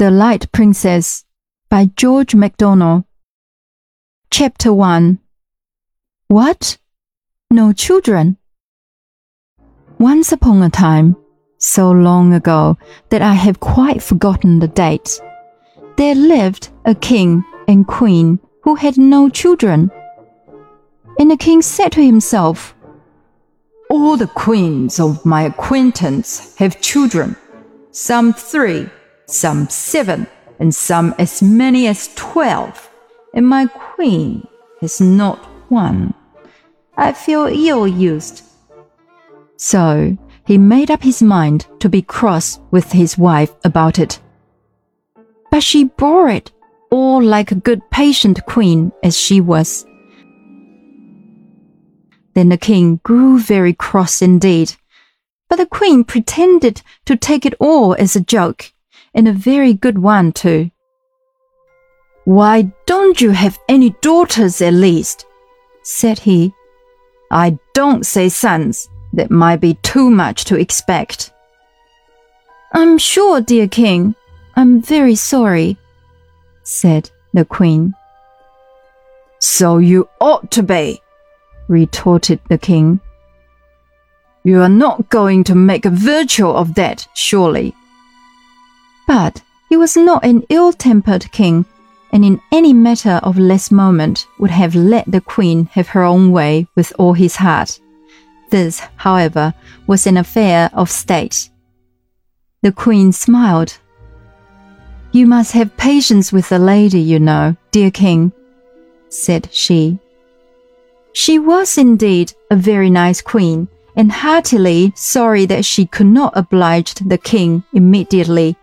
The Light Princess by George MacDonald. Chapter 1 What? No children? Once upon a time, so long ago that I have quite forgotten the date, there lived a king and queen who had no children. And the king said to himself, All the queens of my acquaintance have children, some three some seven, and some as many as twelve, and my queen is not one. I feel ill used. So he made up his mind to be cross with his wife about it. But she bore it all like a good patient queen as she was. Then the king grew very cross indeed, but the queen pretended to take it all as a joke and a very good one too. Why don't you have any daughters at least? said he. I don't say sons. That might be too much to expect. I'm sure, dear king, I'm very sorry, said the queen. So you ought to be, retorted the king. You are not going to make a virtue of that, surely. But he was not an ill tempered king, and in any matter of less moment would have let the queen have her own way with all his heart. This, however, was an affair of state. The queen smiled. You must have patience with the lady, you know, dear king, said she. She was indeed a very nice queen, and heartily sorry that she could not oblige the king immediately